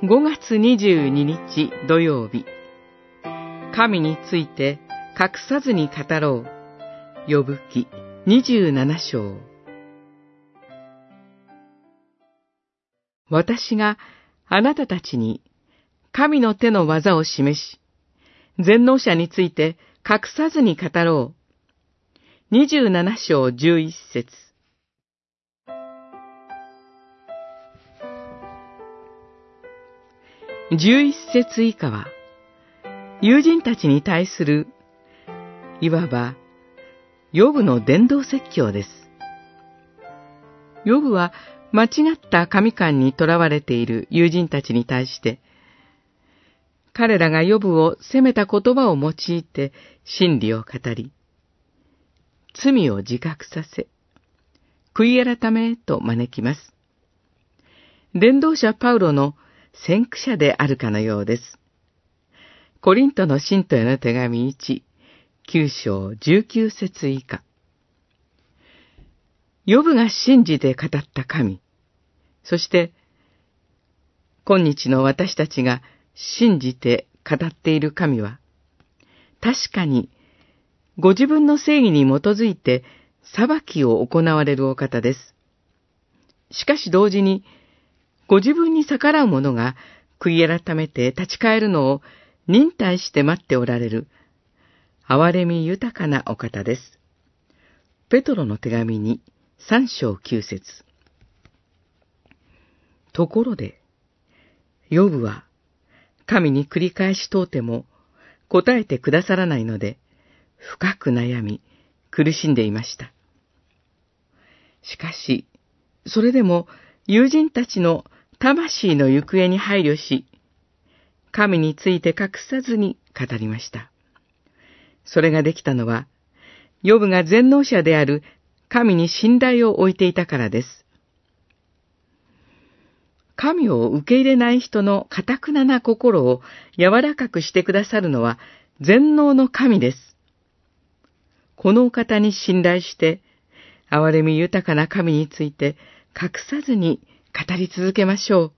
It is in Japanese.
5月22日土曜日。神について隠さずに語ろう。呼ぶ記27章。私があなたたちに神の手の技を示し、全能者について隠さずに語ろう。27章11節。11節以下は、友人たちに対する、いわば、ヨブの伝道説教です。ヨブは間違った神観にとらわれている友人たちに対して、彼らがヨブを責めた言葉を用いて真理を語り、罪を自覚させ、悔い改めと招きます。伝道者パウロの先駆者であるかのようです。コリントの信徒への手紙1、9章19節以下。ヨブが信じて語った神、そして、今日の私たちが信じて語っている神は、確かにご自分の正義に基づいて裁きを行われるお方です。しかし同時に、ご自分に逆らう者が悔い改めて立ち返るのを忍耐して待っておられる、憐れみ豊かなお方です。ペトロの手紙に三章九節ところで、ヨブは神に繰り返し問うても答えてくださらないので、深く悩み苦しんでいました。しかし、それでも友人たちの魂の行方に配慮し、神について隠さずに語りました。それができたのは、ヨブが全能者である神に信頼を置いていたからです。神を受け入れない人の堅くなな心を柔らかくしてくださるのは全能の神です。このお方に信頼して、憐れみ豊かな神について隠さずに語り続けましょう。